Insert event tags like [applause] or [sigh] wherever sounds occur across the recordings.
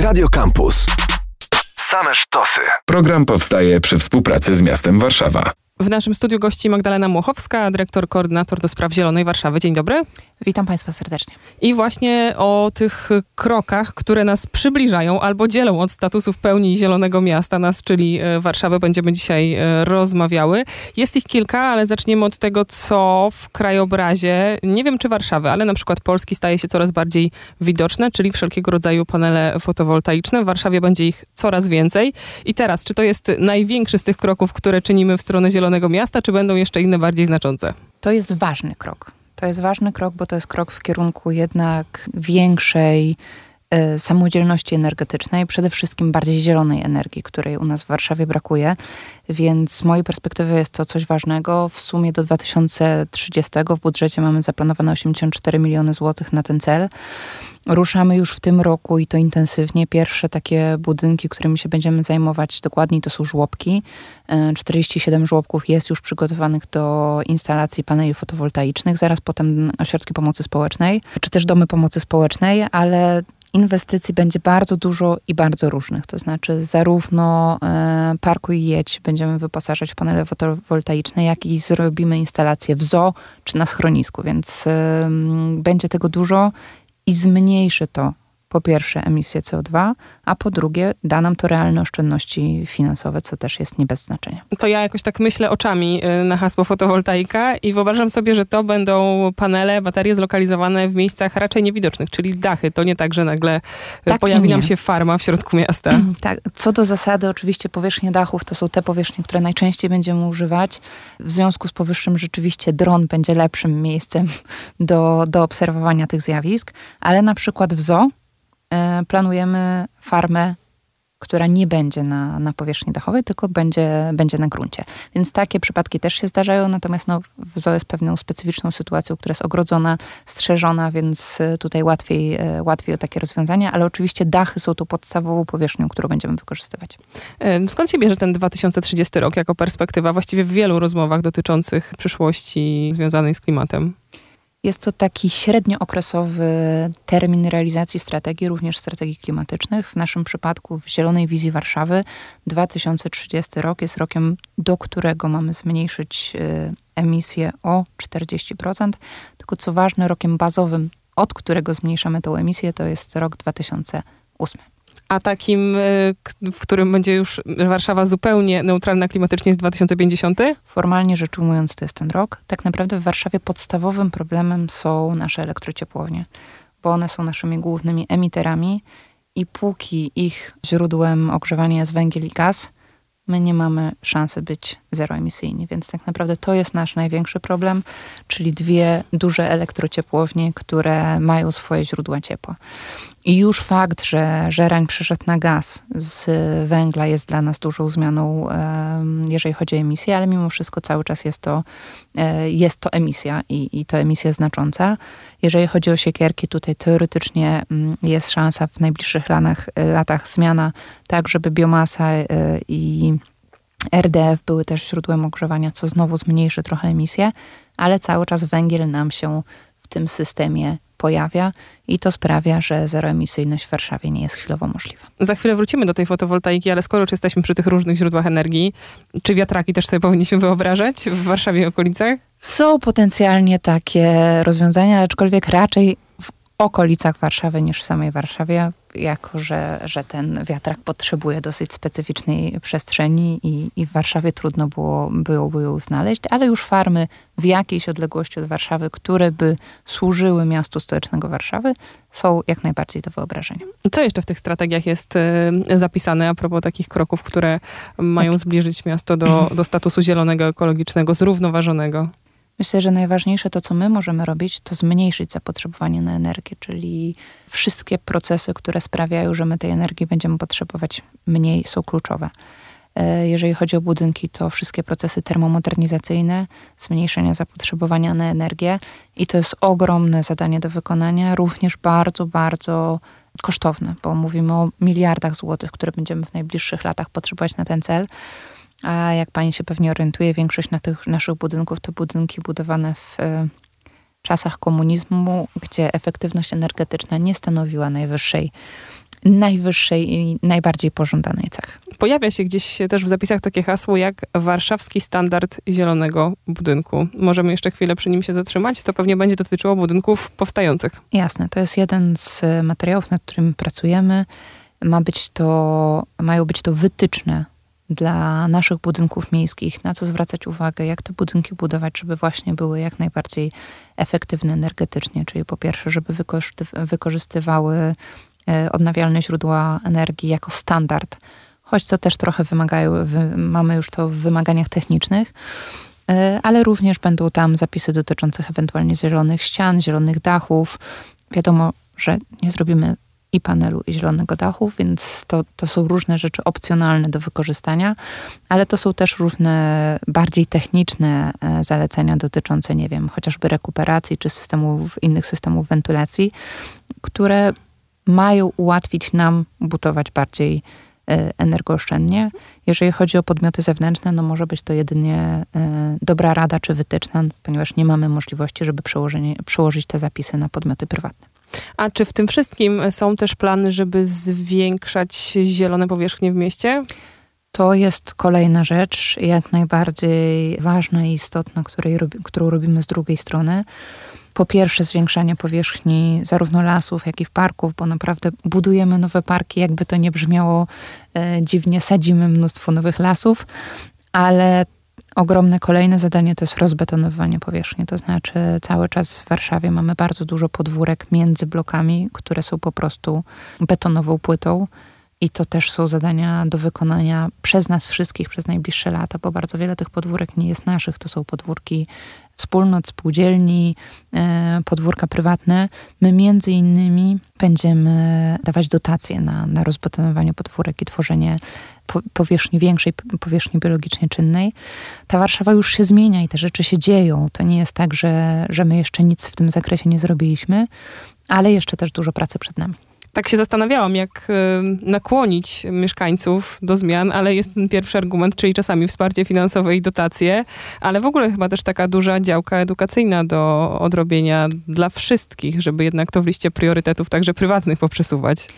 Radio Campus. Same sztosy. Program powstaje przy współpracy z miastem Warszawa. W naszym studiu gości Magdalena Młochowska, dyrektor, koordynator do spraw Zielonej Warszawy. Dzień dobry. Witam Państwa serdecznie. I właśnie o tych krokach, które nas przybliżają albo dzielą od statusu w pełni Zielonego Miasta, nas, czyli e, Warszawy, będziemy dzisiaj e, rozmawiały. Jest ich kilka, ale zaczniemy od tego, co w krajobrazie, nie wiem czy Warszawy, ale na przykład Polski staje się coraz bardziej widoczne, czyli wszelkiego rodzaju panele fotowoltaiczne. W Warszawie będzie ich coraz więcej. I teraz, czy to jest największy z tych kroków, które czynimy w stronę Zielonego Miasta, czy będą jeszcze inne bardziej znaczące? To jest ważny krok. To jest ważny krok, bo to jest krok w kierunku jednak większej samodzielności energetycznej, przede wszystkim bardziej zielonej energii, której u nas w Warszawie brakuje. Więc z mojej perspektywy jest to coś ważnego. W sumie do 2030 w budżecie mamy zaplanowane 84 miliony złotych na ten cel. Ruszamy już w tym roku i to intensywnie. Pierwsze takie budynki, którymi się będziemy zajmować dokładniej, to są żłobki. 47 e, żłobków jest już przygotowanych do instalacji paneli fotowoltaicznych, zaraz potem ośrodki pomocy społecznej, czy też domy pomocy społecznej, ale inwestycji będzie bardzo dużo i bardzo różnych. To znaczy, zarówno e, parku i jedź będziemy wyposażać w panele fotowoltaiczne, jak i zrobimy instalacje w zoo czy na schronisku, więc będzie tego dużo i zmniejszy to po pierwsze emisję CO2, a po drugie da nam to realne oszczędności finansowe, co też jest nie bez znaczenia. To ja jakoś tak myślę oczami y, na hasło fotowoltaika i wyobrażam sobie, że to będą panele, baterie zlokalizowane w miejscach raczej niewidocznych, czyli dachy. To nie tak, że nagle y, tak pojawi nam się farma w środku miasta. [clears throat] Tak. Co do zasady, oczywiście powierzchnie dachów to są te powierzchnie, które najczęściej będziemy używać. W związku z powyższym rzeczywiście dron będzie lepszym miejscem do, do obserwowania tych zjawisk, ale na przykład w zoo planujemy farmę, która nie będzie na, na powierzchni dachowej, tylko będzie, będzie na gruncie. Więc takie przypadki też się zdarzają, natomiast no, w zoo jest pewną specyficzną sytuacją, która jest ogrodzona, strzeżona, więc e, tutaj łatwiej, e, łatwiej o takie rozwiązania, ale oczywiście dachy są tu podstawową powierzchnią, którą będziemy wykorzystywać. Skąd się bierze ten 2030 rok jako perspektywa właściwie w wielu rozmowach dotyczących przyszłości związanej z klimatem? Jest to taki średniookresowy termin realizacji strategii, również strategii klimatycznych. W naszym przypadku w Zielonej Wizji Warszawy 2030 rok jest rokiem, do którego mamy zmniejszyć y, emisję o 40%. Tylko co ważne, rokiem bazowym, od którego zmniejszamy tę emisję, to jest rok 2008 a takim, y, w którym będzie już Warszawa zupełnie neutralna klimatycznie jest 2050? Formalnie rzecz ujmując, to jest ten rok. Tak naprawdę w Warszawie podstawowym problemem są nasze elektrociepłownie, bo one są naszymi głównymi emiterami i póki ich źródłem ogrzewania jest węgiel i gaz, my nie mamy szansy być zeroemisyjni. Więc tak naprawdę to jest nasz największy problem, czyli dwie duże elektrociepłownie, które mają swoje źródła ciepła. I już fakt, że żerań przeszedł na gaz z węgla jest dla nas dużą zmianą, jeżeli chodzi o emisję, ale mimo wszystko cały czas jest to, e, jest to emisja i, i to emisja znacząca. Jeżeli chodzi o siekierki, tutaj teoretycznie mm, jest szansa w najbliższych latach, latach zmiana, tak żeby biomasa e, i RDF były też źródłem ogrzewania, co znowu zmniejszy trochę emisję, ale cały czas węgiel nam się w tym systemie pojawia i to sprawia, że zeroemisyjność w Warszawie nie jest chwilowo możliwa. Za chwilę wrócimy do tej fotowoltaiki, ale skoro już jesteśmy przy tych różnych źródłach energii, czy wiatraki też sobie powinniśmy wyobrażać w Warszawie i okolicach? Są potencjalnie takie rozwiązania, aczkolwiek raczej w okolicach Warszawy niż w samej Warszawie jako że, że ten wiatrak potrzebuje dosyć specyficznej przestrzeni i, i w Warszawie trudno było, byłoby ją znaleźć, ale już farmy w jakiejś odległości od Warszawy, które by służyły miastu stołecznego Warszawy, są jak najbardziej do wyobrażenia. Co jeszcze w tych strategiach jest y, zapisane a propos takich kroków, które mają zbliżyć miasto do, do statusu zielonego, ekologicznego, zrównoważonego? Myślę, że najważniejsze to, co my możemy robić, to zmniejszyć zapotrzebowanie na energię, czyli wszystkie procesy, które sprawiają, że my tej energii będziemy potrzebować mniej, są kluczowe. E, jeżeli chodzi o budynki, to wszystkie procesy termomodernizacyjne, zmniejszenia zapotrzebowania na energię i to jest ogromne zadanie do wykonania, również bardzo, bardzo kosztowne, bo mówimy o miliardach złotych, które będziemy w najbliższych latach potrzebować na ten cel. A jak pani się pewnie orientuje, większość na tych naszych budynków to budynki budowane w e, czasach komunizmu, gdzie efektywność energetyczna nie stanowiła najwyższej najwyższej i najbardziej pożądanej cechy. Pojawia się gdzieś też w zapisach takie hasło jak warszawski standard zielonego budynku. Możemy jeszcze chwilę przy nim się zatrzymać? To pewnie będzie dotyczyło budynków powstających. Jasne, to jest jeden z materiałów, nad którym pracujemy. Ma być to, mają być to wytyczne dla naszych budynków miejskich, na co zwracać uwagę, jak te budynki budować, żeby właśnie były jak najbardziej efektywne energetycznie, czyli po pierwsze, żeby wykorzystywały e, odnawialne źródła energii jako standard, choć to też trochę wymagają, mamy już to w wymaganiach technicznych, e, ale również będą tam zapisy dotyczące ewentualnie zielonych ścian, zielonych dachów. Wiadomo, że nie zrobimy i panelu, i zielonego dachu, więc to, to są różne rzeczy opcjonalne do wykorzystania, ale to są też różne bardziej techniczne e, zalecenia dotyczące, nie wiem, chociażby rekuperacji czy systemów, innych systemów wentylacji, które mają ułatwić nam budować bardziej e, energooszczędnie. Jeżeli chodzi o podmioty zewnętrzne, no może być to jedynie e, dobra rada czy wytyczna, ponieważ nie mamy możliwości, żeby przełożyć te zapisy na podmioty prywatne. A czy w tym wszystkim są też plany, żeby zwiększać zielone powierzchnie w mieście? To jest kolejna rzecz, jak najbardziej ważna i istotna, której, którą robimy z drugiej strony. Po pierwsze, zwiększanie powierzchni zarówno lasów, jak i parków, bo naprawdę budujemy nowe parki, jakby to nie brzmiało e, dziwnie, sadzimy mnóstwo nowych lasów, ale Ogromne kolejne zadanie to jest rozbetonowywanie powierzchni, to znaczy cały czas w Warszawie mamy bardzo dużo podwórek między blokami, które są po prostu betonową płytą. I to też są zadania do wykonania przez nas wszystkich przez najbliższe lata, bo bardzo wiele tych podwórek nie jest naszych. To są podwórki wspólnot, spółdzielni, e, podwórka prywatne. My między innymi będziemy dawać dotacje na, na rozbetonowanie podwórek i tworzenie powierzchni większej, powierzchni biologicznie czynnej. Ta Warszawa już się zmienia i te rzeczy się dzieją. To nie jest tak, że, że my jeszcze nic w tym zakresie nie zrobiliśmy, ale jeszcze też dużo pracy przed nami tak się zastanawiałam, jak nakłonić mieszkańców do zmian, ale jest ten pierwszy argument, czyli czasami wsparcie finansowe i dotacje, ale w ogóle chyba też taka duża działka edukacyjna do odrobienia dla wszystkich, żeby jednak to w liście priorytetów także prywatnych poprzesuwać.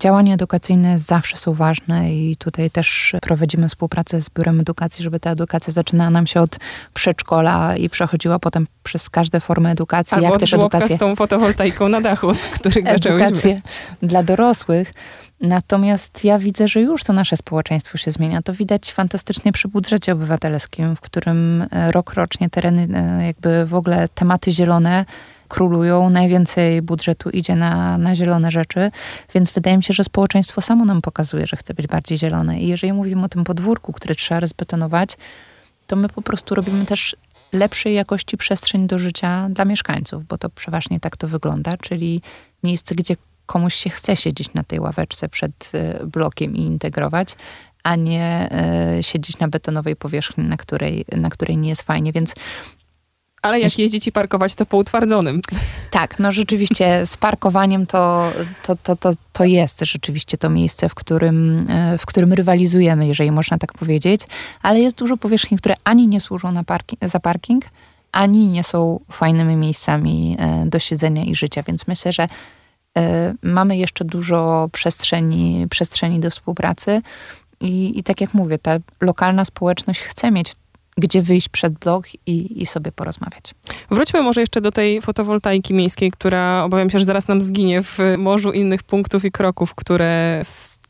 Działania edukacyjne zawsze są ważne i tutaj też prowadzimy współpracę z Biurem Edukacji, żeby ta edukacja zaczynała nam się od przedszkola i przechodziła potem przez każde formy edukacji. Albo jak też edukację z tą fotowoltaiką na dachu, od których zaczęłyśmy. Dla dorosłych. Natomiast ja widzę, że już to nasze społeczeństwo się zmienia. To widać fantastycznie przy budżecie obywatelskim, w którym e, rok rocznie tereny, e, jakby w ogóle tematy zielone królują, najwięcej budżetu idzie na, na zielone rzeczy, więc wydaje mi się, że społeczeństwo samo nam pokazuje, że chce być bardziej zielone. I jeżeli mówimy o tym podwórku, które trzeba rozbetonować, to my po prostu robimy też lepszej jakości przestrzeń do życia dla mieszkańców, bo to przeważnie tak to wygląda, czyli miejsce, gdzie komuś się chce siedzieć na tej ławeczce przed e, blokiem i integrować, a nie y, siedzieć na betonowej powierzchni, na której, na której nie jest fajnie. Więc ale jak jeździć i parkować, to po utwardzonym. Tak, no rzeczywiście z parkowaniem to, to, to, to, to jest rzeczywiście to miejsce, w którym, e, w którym rywalizujemy, jeżeli można tak powiedzieć, ale jest dużo powierzchni, które ani nie służą na parking, za parking, ani nie są fajnymi miejscami e, do siedzenia i życia, więc myślę, że e, mamy jeszcze dużo przestrzeni, przestrzeni do współpracy. I, I tak jak mówię, ta lokalna społeczność chce mieć gdzie wyjść przed blok i, i sobie porozmawiać. Wróćmy może jeszcze do tej fotowoltaiki miejskiej, która obawiam się, że zaraz nam zginie w morzu innych punktów i kroków, które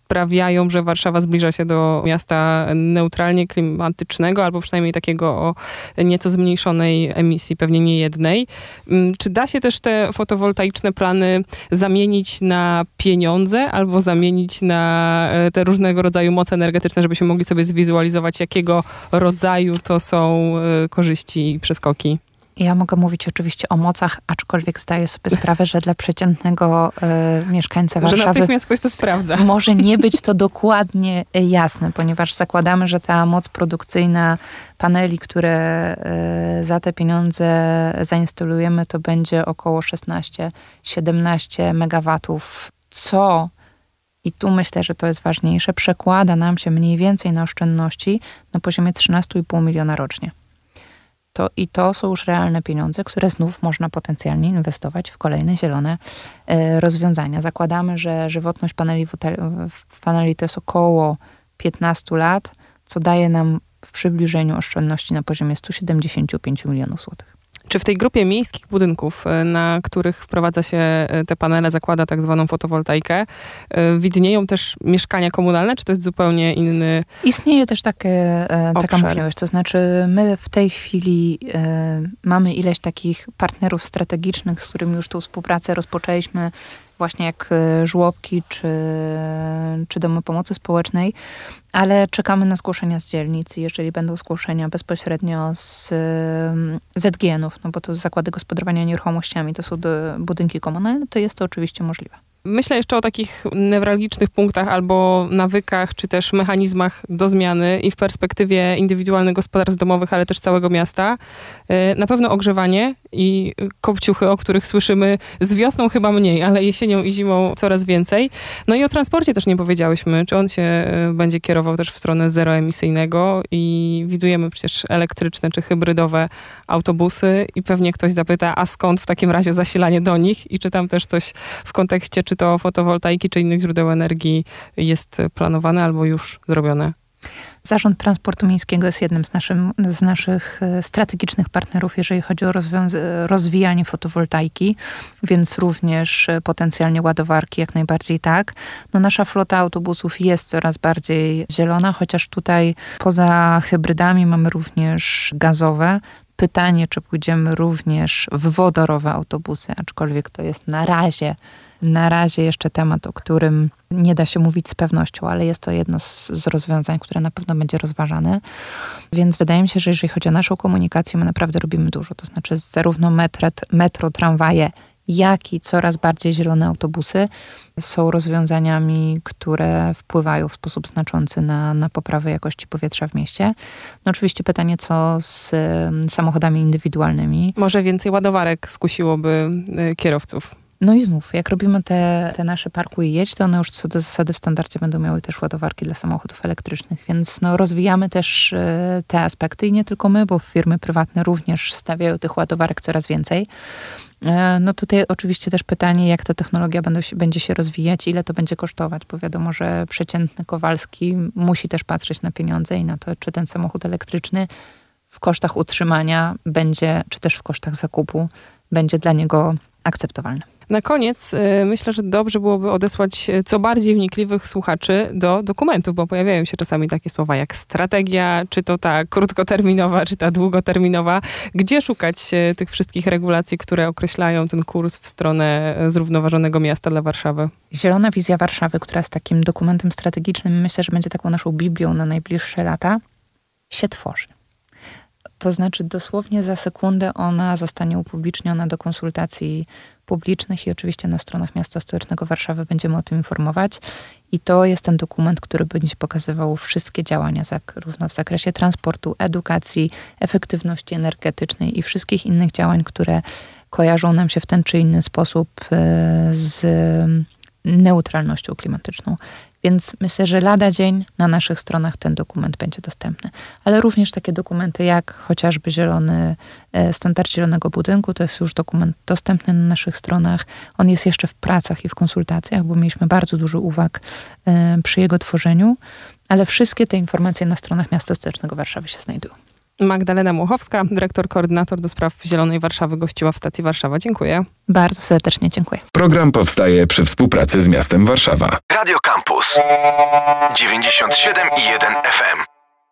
sprawiają, że Warszawa zbliża się do miasta neutralnie klimatycznego, albo przynajmniej takiego o nieco zmniejszonej emisji, pewnie nie jednej. Mm, czy da się też te fotowoltaiczne plany zamienić na pieniądze, albo zamienić na e, te różnego rodzaju moce energetyczne, żebyśmy mogli sobie zwizualizować, jakiego rodzaju to są e, korzyści i przeskoki? Ja mogę mówić oczywiście o mocach, aczkolwiek zdaję sobie sprawę, że dla przeciętnego y, mieszkańca Warszawy... Że natychmiast ktoś to sprawdza. [laughs] Może nie być to dokładnie jasne, ponieważ zakładamy, że ta moc produkcyjna paneli, które y, za te pieniądze zainstalujemy, to będzie około 16-17 megawatów, co i tu myślę, że to jest ważniejsze, przekłada nam się mniej więcej na oszczędności na poziomie 13,5 miliona rocznie To, I to są już realne pieniądze, które znów można potencjalnie inwestować w kolejne zielone e, rozwiązania. Zakładamy, że żywotność paneli, w paneli to jest około 15 lat, co daje nam w przybliżeniu oszczędności na poziomie 175 milionów złotych. Czy w tej grupie miejskich budynków, e, na których wprowadza się e, te panele, zakłada tak zwaną fotowoltaikę, e, widnieją też mieszkania komunalne, czy to jest zupełnie inny Istnieje też takie, taka możliwość. To znaczy, my w tej chwili mamy ileś takich partnerów strategicznych, z którymi już tą współpracę rozpoczęliśmy właśnie jak e, żłobki czy, czy domy pomocy społecznej, ale czekamy na zgłoszenia z dzielnic. Jeżeli będą zgłoszenia bezpośrednio z ZGN-ów, no bo to zakłady gospodarowania nieruchomościami, to są budynki komunalne, to jest to oczywiście możliwe. Myślę jeszcze o takich newralgicznych punktach albo nawykach, czy też mechanizmach do zmiany i w perspektywie indywidualnych gospodarstw domowych, ale też całego miasta. E, na pewno ogrzewanie i kopciuchy, o których słyszymy z wiosną chyba mniej, ale jesienią i zimą coraz więcej. No i o transporcie też nie powiedziałyśmy, czy on się e, będzie kierował też w stronę zeroemisyjnego i widujemy przecież elektryczne czy hybrydowe autobusy i pewnie ktoś zapyta, a skąd w takim razie zasilanie do nich i czy tam też coś w kontekście czy to fotowoltaiki, czy innych źródeł energii jest planowane albo już zrobione? Zarząd Transportu Miejskiego jest jednym z, naszym, z naszych e, strategicznych partnerów, jeżeli chodzi o rozwijanie fotowoltaiki, więc również e, potencjalnie ładowarki jak najbardziej tak. No nasza flota autobusów jest coraz bardziej zielona, chociaż tutaj poza hybrydami mamy również gazowe. Pytanie, czy pójdziemy również w wodorowe autobusy, aczkolwiek to jest na razie na razie jeszcze temat, o którym nie da się mówić z pewnością, ale jest to jedno z, z, rozwiązań, które na pewno będzie rozważane. Więc wydaje mi się, że jeżeli chodzi o naszą komunikację, my naprawdę robimy dużo. To znaczy zarówno metro, metro tramwaje, jak i coraz bardziej zielone autobusy są rozwiązaniami, które wpływają w sposób znaczący na, na poprawę jakości powietrza w mieście. No oczywiście pytanie, co z samochodami indywidualnymi. Może więcej ładowarek skusiłoby y, kierowców. No i znów, jak robimy te, te nasze parkuj i jedź, to one już co do zasady w standardzie będą miały też ładowarki dla samochodów elektrycznych, więc no, rozwijamy też e, te aspekty i nie tylko my, bo firmy prywatne również stawiają tych ładowarek coraz więcej. E, no tutaj oczywiście też pytanie, jak ta technologia będzie się rozwijać, ile to będzie kosztować, bo wiadomo, że przeciętny Kowalski musi też patrzeć na pieniądze i na to, czy ten samochód elektryczny w kosztach utrzymania będzie, czy też w kosztach zakupu będzie dla niego akceptowalny. Na koniec y, myślę, że dobrze byłoby odesłać y, co bardziej wnikliwych słuchaczy do dokumentów, bo pojawiają się czasami takie słowa jak strategia, czy to ta krótkoterminowa, czy ta długoterminowa. Gdzie szukać y, tych wszystkich regulacji, które określają ten kurs w stronę zrównoważonego miasta dla Warszawy? Zielona wizja Warszawy, która jest takim dokumentem strategicznym, myślę, że będzie taką naszą Biblią na najbliższe lata, się tworzy. To znaczy dosłownie za sekundę ona zostanie upubliczniona do konsultacji publicznych i oczywiście na stronach Miasta Stołecznego Warszawy będziemy o tym informować. I to jest ten dokument, który będzie pokazywał wszystkie działania, zarówno w zakresie transportu, edukacji, efektywności energetycznej i wszystkich innych działań, które kojarzą nam się w ten czy inny sposób e, z neutralnością klimatyczną. Więc myślę, że lada dzień na naszych stronach ten dokument będzie dostępny. Ale również takie dokumenty jak chociażby zielony, e, standard zielonego budynku, to jest już dokument dostępny na naszych stronach. On jest jeszcze w pracach i w konsultacjach, bo mieliśmy bardzo dużo uwag e, przy jego tworzeniu, ale wszystkie te informacje na stronach Miasta Stołecznego Warszawy się znajdują. Magdalena Muchowska, dyrektor koordynator do spraw Zielonej Warszawy, gościła w stacji Warszawa. Dziękuję. Bardzo serdecznie dziękuję. Program powstaje przy współpracy z miastem Warszawa. Radio Campus 97 i 1 FM.